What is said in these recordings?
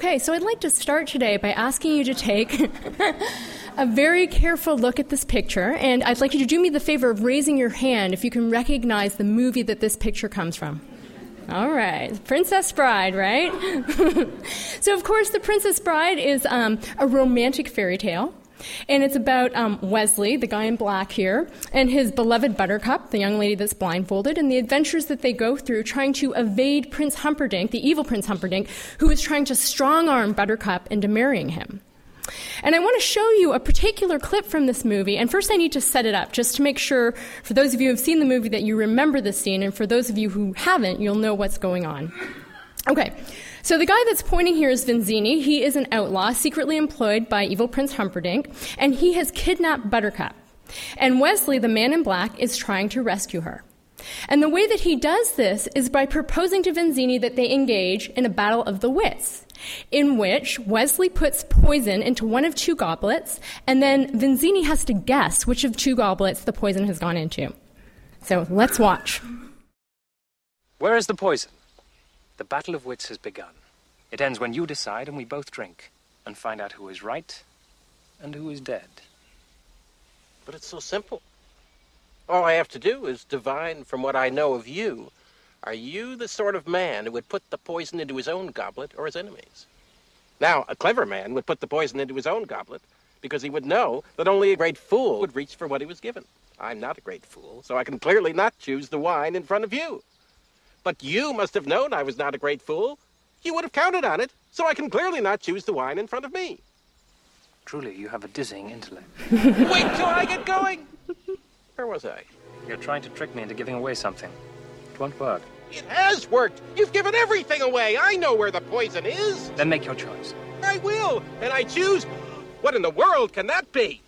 Okay, so I'd like to start today by asking you to take a very careful look at this picture, and I'd like you to do me the favor of raising your hand if you can recognize the movie that this picture comes from. All right, Princess Bride, right? so, of course, The Princess Bride is um, a romantic fairy tale. And it's about um, Westley, the guy in black here, and his beloved Buttercup, the young lady that's blindfolded, and the adventures that they go through trying to evade Prince Humperdinck, the evil Prince Humperdinck, who is trying to strong arm Buttercup into marrying him. And I want to show you a particular clip from this movie. And first, I need to set it up just to make sure, for those of you who have seen the movie, that you remember the scene. And for those of you who haven't, you'll know what's going on. Okay, so the guy that's pointing here is Vizzini. He is an outlaw secretly employed by evil Prince Humperdinck, and he has kidnapped Buttercup. And Wesley, the man in black, is trying to rescue her. And the way that he does this is by proposing to Vizzini that they engage in a battle of the wits in which Wesley puts poison into one of two goblets, and then Vizzini has to guess which of two goblets the poison has gone into. So let's watch. Where is the poison? The battle of wits has begun. It ends when you decide and we both drink and find out who is right and who is dead. But it's so simple. All I have to do is divine from what I know of you are you the sort of man who would put the poison into his own goblet or his enemy's? Now, a clever man would put the poison into his own goblet because he would know that only a great fool would reach for what he was given. I'm not a great fool, so I can clearly not choose the wine in front of you. But you must have known I was not a great fool. You would have counted on it, so I can clearly not choose the wine in front of me. Truly, you have a dizzying intellect. Wait till I get going! Where was I? You're trying to trick me into giving away something It won't work. It has worked! You've given everything away! I know where the poison is! Then make your choice. I will! And I choose. What in the world can that be?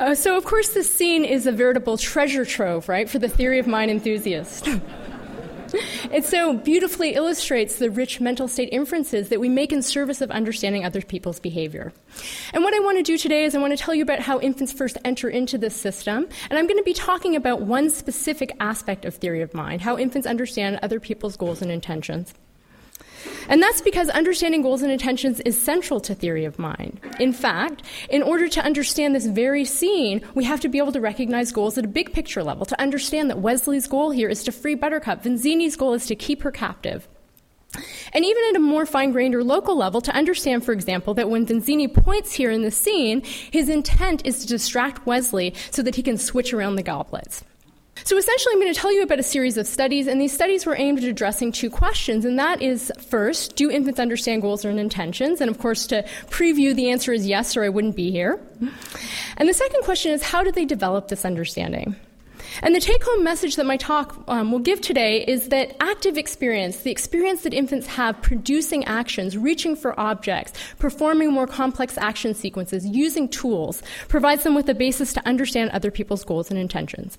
Uh, so, of course, this scene is a veritable treasure trove, right, for the theory of mind enthusiast. it so beautifully illustrates the rich mental state inferences that we make in service of understanding other people's behavior. And what I want to do today is I want to tell you about how infants first enter into this system, and I'm going to be talking about one specific aspect of theory of mind, how infants understand other people's goals and intentions. And that's because understanding goals and intentions is central to theory of mind. In fact, in order to understand this very scene, we have to be able to recognize goals at a big picture level, to understand that Wesley's goal here is to free Buttercup, Vizzini's goal is to keep her captive. And even at a more fine grained or local level, to understand, for example, that when Vizzini points here in the scene, his intent is to distract Wesley so that he can switch around the goblets. So, essentially, I'm going to tell you about a series of studies, and these studies were aimed at addressing two questions. And that is first, do infants understand goals and intentions? And of course, to preview, the answer is yes, or I wouldn't be here. And the second question is, how do they develop this understanding? And the take home message that my talk um, will give today is that active experience, the experience that infants have producing actions, reaching for objects, performing more complex action sequences, using tools, provides them with a basis to understand other people's goals and intentions.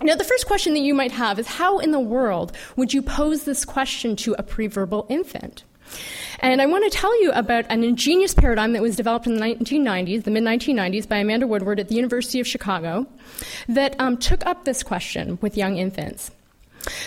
Now, the first question that you might have is how in the world would you pose this question to a preverbal infant? And I want to tell you about an ingenious paradigm that was developed in the 1990s, the mid 1990s, by Amanda Woodward at the University of Chicago, that um, took up this question with young infants.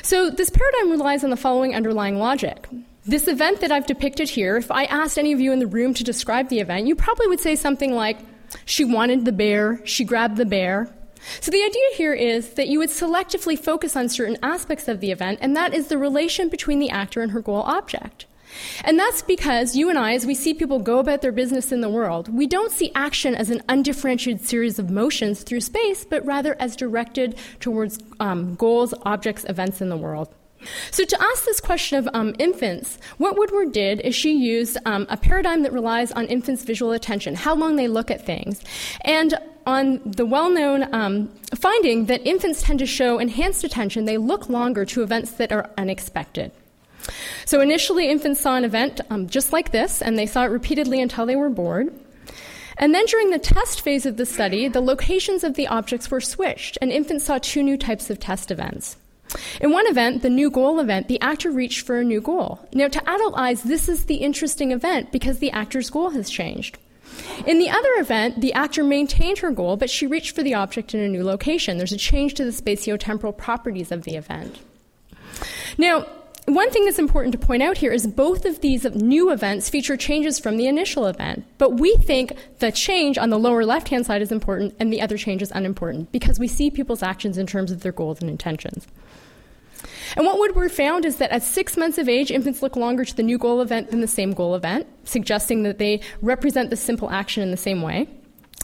So, this paradigm relies on the following underlying logic. This event that I've depicted here, if I asked any of you in the room to describe the event, you probably would say something like, She wanted the bear, she grabbed the bear, so the idea here is that you would selectively focus on certain aspects of the event, and that is the relation between the actor and her goal object. And that's because you and I, as we see people go about their business in the world, we don't see action as an undifferentiated series of motions through space, but rather as directed towards um, goals, objects, events in the world. So, to ask this question of um, infants, what Woodward did is she used um, a paradigm that relies on infants' visual attention, how long they look at things, and on the well known um, finding that infants tend to show enhanced attention, they look longer to events that are unexpected. So, initially, infants saw an event um, just like this, and they saw it repeatedly until they were bored. And then during the test phase of the study, the locations of the objects were switched, and infants saw two new types of test events. In one event, the new goal event, the actor reached for a new goal. Now, to adult eyes, this is the interesting event because the actor's goal has changed. In the other event, the actor maintained her goal, but she reached for the object in a new location. There's a change to the spatiotemporal properties of the event. Now, one thing that's important to point out here is both of these new events feature changes from the initial event, but we think the change on the lower left hand side is important and the other change is unimportant because we see people's actions in terms of their goals and intentions. And what Woodward found is that at six months of age, infants look longer to the new goal event than the same goal event, suggesting that they represent the simple action in the same way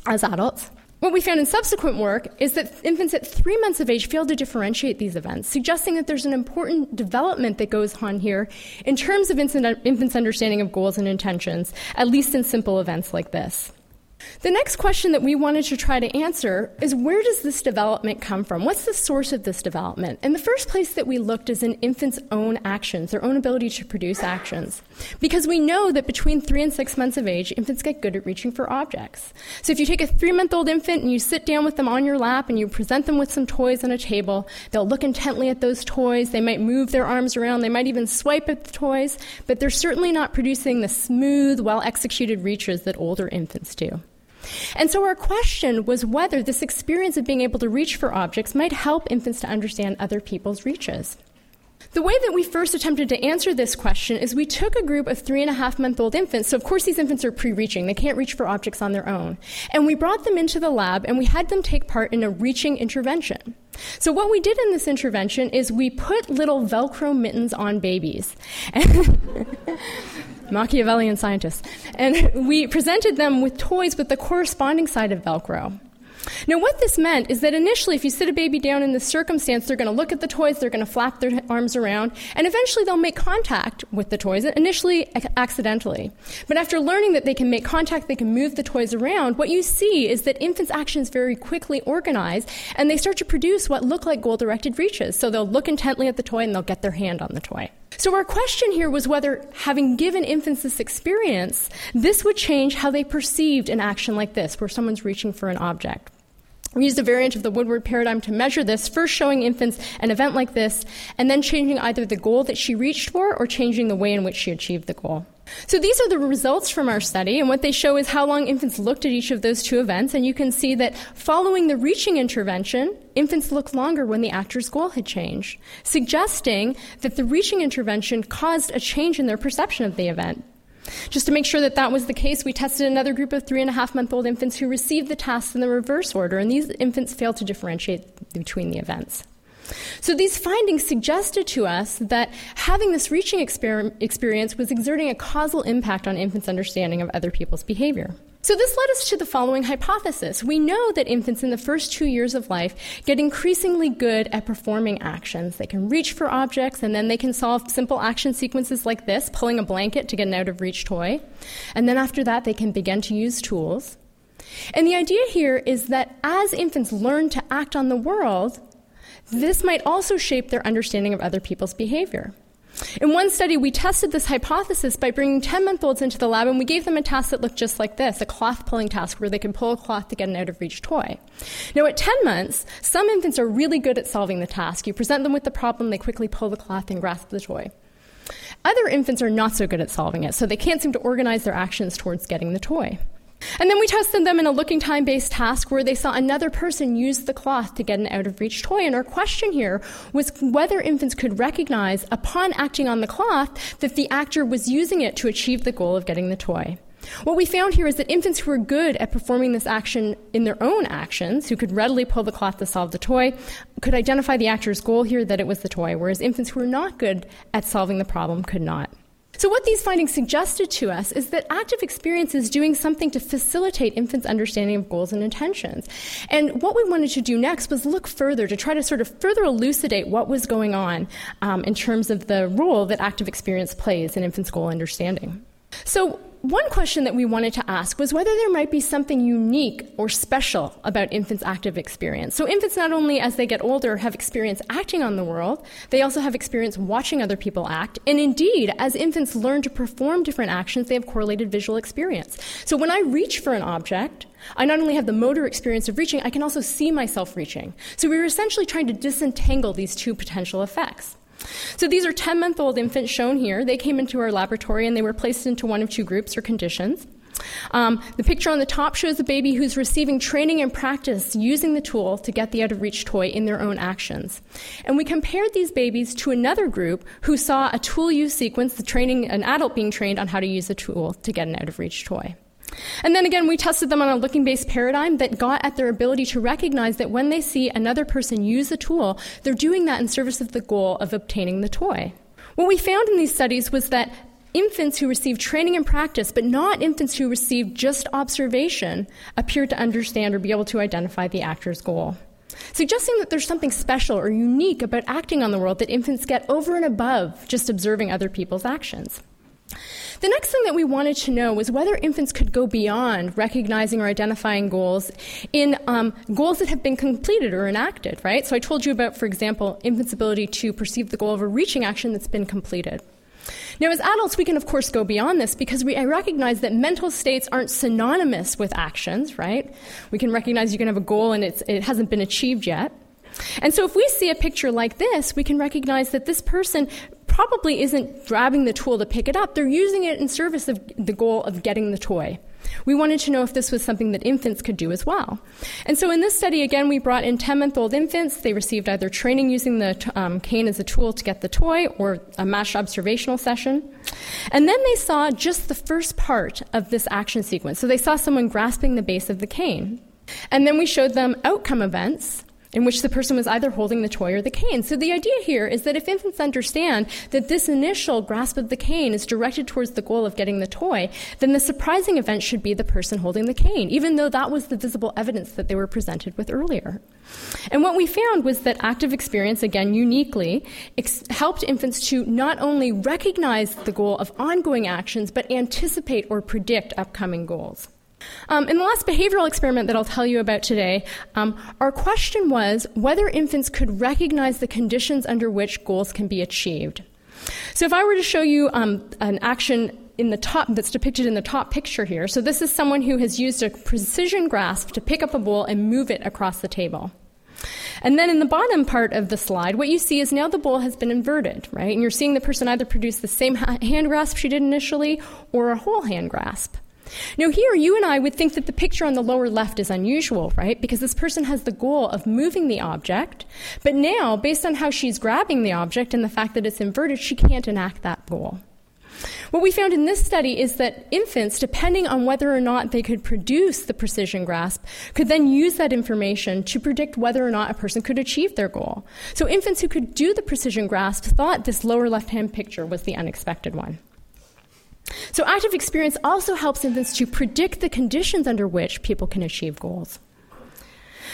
as adults. What we found in subsequent work is that infants at three months of age fail to differentiate these events, suggesting that there's an important development that goes on here in terms of infants' understanding of goals and intentions, at least in simple events like this. The next question that we wanted to try to answer is where does this development come from? What's the source of this development? And the first place that we looked is in infants' own actions, their own ability to produce actions. Because we know that between three and six months of age, infants get good at reaching for objects. So if you take a three month old infant and you sit down with them on your lap and you present them with some toys on a table, they'll look intently at those toys. They might move their arms around. They might even swipe at the toys, but they're certainly not producing the smooth, well executed reaches that older infants do. And so our question was whether this experience of being able to reach for objects might help infants to understand other people's reaches. The way that we first attempted to answer this question is we took a group of three and a half month old infants. So, of course, these infants are pre reaching, they can't reach for objects on their own. And we brought them into the lab and we had them take part in a reaching intervention. So, what we did in this intervention is we put little Velcro mittens on babies. Machiavellian scientists. And we presented them with toys with the corresponding side of Velcro. Now, what this meant is that initially, if you sit a baby down in this circumstance, they're going to look at the toys, they're going to flap their arms around, and eventually they'll make contact with the toys, initially accidentally. But after learning that they can make contact, they can move the toys around, what you see is that infants' actions very quickly organize, and they start to produce what look like goal directed reaches. So they'll look intently at the toy and they'll get their hand on the toy. So, our question here was whether, having given infants this experience, this would change how they perceived an action like this, where someone's reaching for an object. We used a variant of the Woodward paradigm to measure this, first showing infants an event like this, and then changing either the goal that she reached for or changing the way in which she achieved the goal. So these are the results from our study, and what they show is how long infants looked at each of those two events, and you can see that following the reaching intervention, infants looked longer when the actor's goal had changed, suggesting that the reaching intervention caused a change in their perception of the event. Just to make sure that that was the case, we tested another group of three and a half month old infants who received the tasks in the reverse order, and these infants failed to differentiate between the events. So these findings suggested to us that having this reaching exper- experience was exerting a causal impact on infants' understanding of other people's behavior. So, this led us to the following hypothesis. We know that infants in the first two years of life get increasingly good at performing actions. They can reach for objects, and then they can solve simple action sequences like this pulling a blanket to get an out of reach toy. And then after that, they can begin to use tools. And the idea here is that as infants learn to act on the world, this might also shape their understanding of other people's behavior. In one study, we tested this hypothesis by bringing 10 month olds into the lab and we gave them a task that looked just like this a cloth pulling task where they can pull a cloth to get an out of reach toy. Now, at 10 months, some infants are really good at solving the task. You present them with the problem, they quickly pull the cloth and grasp the toy. Other infants are not so good at solving it, so they can't seem to organize their actions towards getting the toy. And then we tested them in a looking time based task where they saw another person use the cloth to get an out of reach toy. And our question here was whether infants could recognize, upon acting on the cloth, that the actor was using it to achieve the goal of getting the toy. What we found here is that infants who were good at performing this action in their own actions, who could readily pull the cloth to solve the toy, could identify the actor's goal here that it was the toy, whereas infants who were not good at solving the problem could not. So, what these findings suggested to us is that active experience is doing something to facilitate infants' understanding of goals and intentions. And what we wanted to do next was look further to try to sort of further elucidate what was going on um, in terms of the role that active experience plays in infants' goal understanding. So, one question that we wanted to ask was whether there might be something unique or special about infants' active experience. So, infants, not only as they get older, have experience acting on the world, they also have experience watching other people act. And indeed, as infants learn to perform different actions, they have correlated visual experience. So, when I reach for an object, I not only have the motor experience of reaching, I can also see myself reaching. So, we were essentially trying to disentangle these two potential effects. So these are 10 month old infants shown here. They came into our laboratory and they were placed into one of two groups or conditions. Um, the picture on the top shows a baby who's receiving training and practice using the tool to get the out of reach toy in their own actions. And we compared these babies to another group who saw a tool use sequence, the training, an adult being trained on how to use a tool to get an out of reach toy. And then again, we tested them on a looking based paradigm that got at their ability to recognize that when they see another person use a tool, they're doing that in service of the goal of obtaining the toy. What we found in these studies was that infants who received training and practice, but not infants who received just observation, appeared to understand or be able to identify the actor's goal. Suggesting that there's something special or unique about acting on the world that infants get over and above just observing other people's actions. The next thing that we wanted to know was whether infants could go beyond recognizing or identifying goals in um, goals that have been completed or enacted, right? So I told you about, for example, infants' ability to perceive the goal of a reaching action that's been completed. Now, as adults, we can, of course, go beyond this because we recognize that mental states aren't synonymous with actions, right? We can recognize you can have a goal and it hasn't been achieved yet. And so, if we see a picture like this, we can recognize that this person probably isn't grabbing the tool to pick it up. They're using it in service of the goal of getting the toy. We wanted to know if this was something that infants could do as well. And so in this study, again, we brought in 10 month old infants. They received either training using the um, cane as a tool to get the toy or a matched observational session. And then they saw just the first part of this action sequence. So they saw someone grasping the base of the cane. And then we showed them outcome events in which the person was either holding the toy or the cane. So the idea here is that if infants understand that this initial grasp of the cane is directed towards the goal of getting the toy, then the surprising event should be the person holding the cane, even though that was the visible evidence that they were presented with earlier. And what we found was that active experience, again uniquely, ex- helped infants to not only recognize the goal of ongoing actions, but anticipate or predict upcoming goals. Um, in the last behavioral experiment that I'll tell you about today, um, our question was whether infants could recognize the conditions under which goals can be achieved. So, if I were to show you um, an action in the top that's depicted in the top picture here, so this is someone who has used a precision grasp to pick up a bowl and move it across the table. And then in the bottom part of the slide, what you see is now the bowl has been inverted, right? And you're seeing the person either produce the same hand grasp she did initially or a whole hand grasp. Now, here, you and I would think that the picture on the lower left is unusual, right? Because this person has the goal of moving the object, but now, based on how she's grabbing the object and the fact that it's inverted, she can't enact that goal. What we found in this study is that infants, depending on whether or not they could produce the precision grasp, could then use that information to predict whether or not a person could achieve their goal. So, infants who could do the precision grasp thought this lower left hand picture was the unexpected one. So, active experience also helps infants to predict the conditions under which people can achieve goals.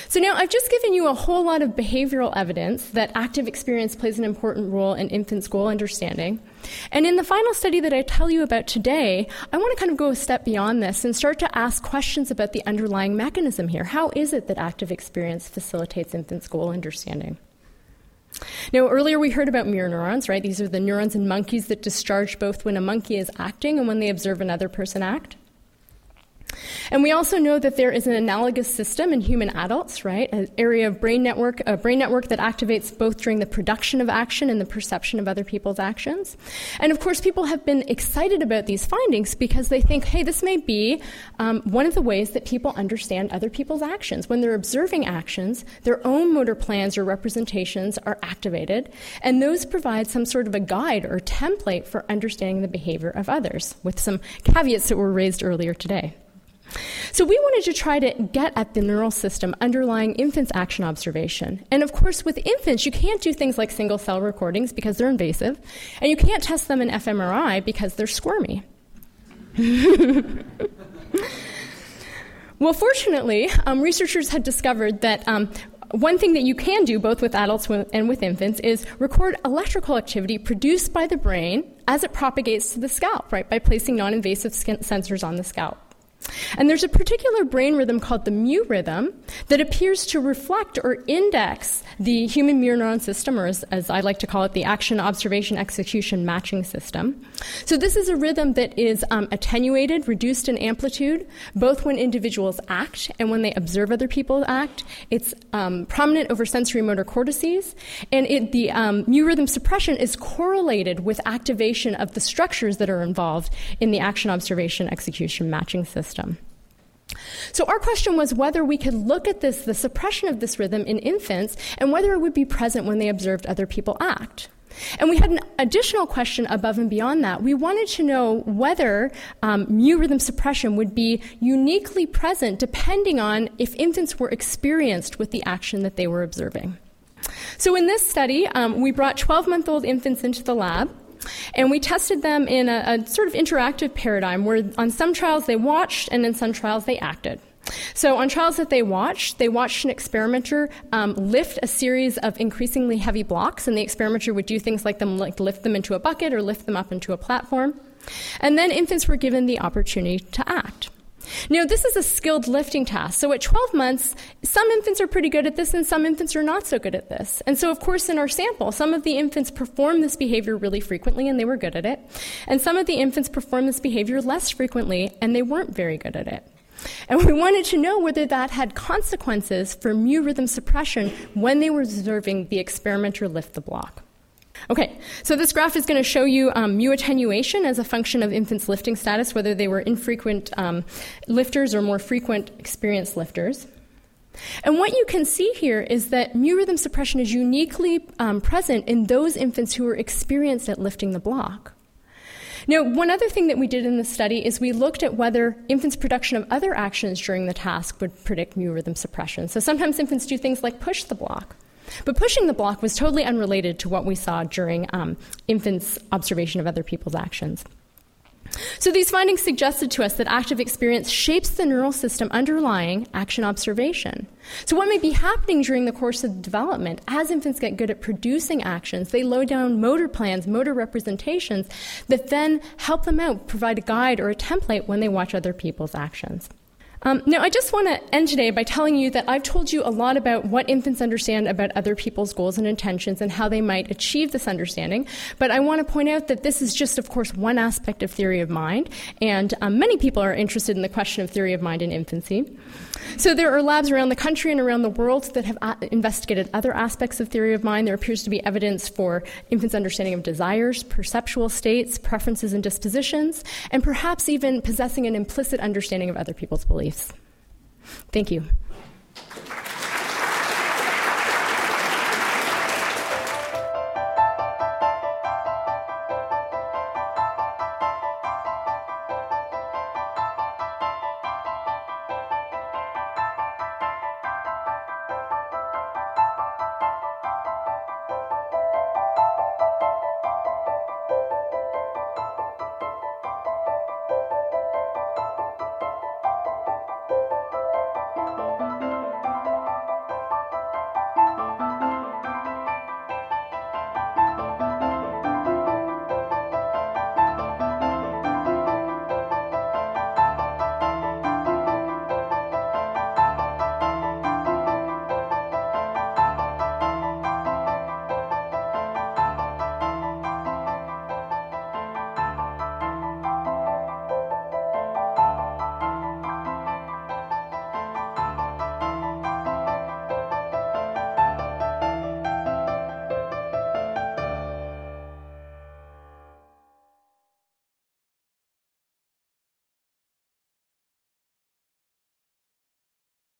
So, now I've just given you a whole lot of behavioral evidence that active experience plays an important role in infants' goal understanding. And in the final study that I tell you about today, I want to kind of go a step beyond this and start to ask questions about the underlying mechanism here. How is it that active experience facilitates infants' goal understanding? Now, earlier we heard about mirror neurons, right? These are the neurons in monkeys that discharge both when a monkey is acting and when they observe another person act. And we also know that there is an analogous system in human adults, right? An area of brain network, a brain network that activates both during the production of action and the perception of other people's actions. And of course, people have been excited about these findings because they think, hey, this may be um, one of the ways that people understand other people's actions. When they're observing actions, their own motor plans or representations are activated, and those provide some sort of a guide or template for understanding the behavior of others, with some caveats that were raised earlier today. So, we wanted to try to get at the neural system underlying infants' action observation. And of course, with infants, you can't do things like single cell recordings because they're invasive, and you can't test them in fMRI because they're squirmy. well, fortunately, um, researchers had discovered that um, one thing that you can do, both with adults and with infants, is record electrical activity produced by the brain as it propagates to the scalp, right, by placing non invasive sensors on the scalp. And there's a particular brain rhythm called the mu rhythm that appears to reflect or index the human mirror neuron system, or as, as, I like to call it, the action, observation, execution matching system. So, this is a rhythm that is um, attenuated, reduced in amplitude, both when individuals act and when they observe other people act. It's um, prominent over sensory motor cortices, and it, the um, mu rhythm suppression is correlated with activation of the structures that are involved in the action, observation, execution matching system. So, our question was whether we could look at this, the suppression of this rhythm in infants, and whether it would be present when they observed other people act. And we had an additional question above and beyond that. We wanted to know whether um, mu rhythm suppression would be uniquely present depending on if infants were experienced with the action that they were observing. So, in this study, um, we brought 12 month old infants into the lab. And we tested them in a, a sort of interactive paradigm where on some trials they watched and in some trials they acted. So, on trials that they watched, they watched an experimenter um, lift a series of increasingly heavy blocks, and the experimenter would do things like them like lift them into a bucket or lift them up into a platform. And then infants were given the opportunity to act. Now, this is a skilled lifting task. So, at 12 months, some infants are pretty good at this and some infants are not so good at this. And so, of course, in our sample, some of the infants performed this behavior really frequently and they were good at it. And some of the infants performed this behavior less frequently and they weren't very good at it. And we wanted to know whether that had consequences for mu rhythm suppression when they were observing the experimenter lift the block. Okay, so this graph is going to show you um, mu attenuation as a function of infants' lifting status, whether they were infrequent um, lifters or more frequent experienced lifters. And what you can see here is that mu rhythm suppression is uniquely um, present in those infants who are experienced at lifting the block. Now, one other thing that we did in the study is we looked at whether infants' production of other actions during the task would predict mu rhythm suppression. So sometimes infants do things like push the block. But pushing the block was totally unrelated to what we saw during um, infants' observation of other people's actions. So, these findings suggested to us that active experience shapes the neural system underlying action observation. So, what may be happening during the course of development as infants get good at producing actions, they load down motor plans, motor representations that then help them out, provide a guide or a template when they watch other people's actions. Um, now, I just want to end today by telling you that I've told you a lot about what infants understand about other people's goals and intentions and how they might achieve this understanding. But I want to point out that this is just, of course, one aspect of theory of mind, and um, many people are interested in the question of theory of mind in infancy. So there are labs around the country and around the world that have a- investigated other aspects of theory of mind. There appears to be evidence for infants' understanding of desires, perceptual states, preferences, and dispositions, and perhaps even possessing an implicit understanding of other people's beliefs. Thank you.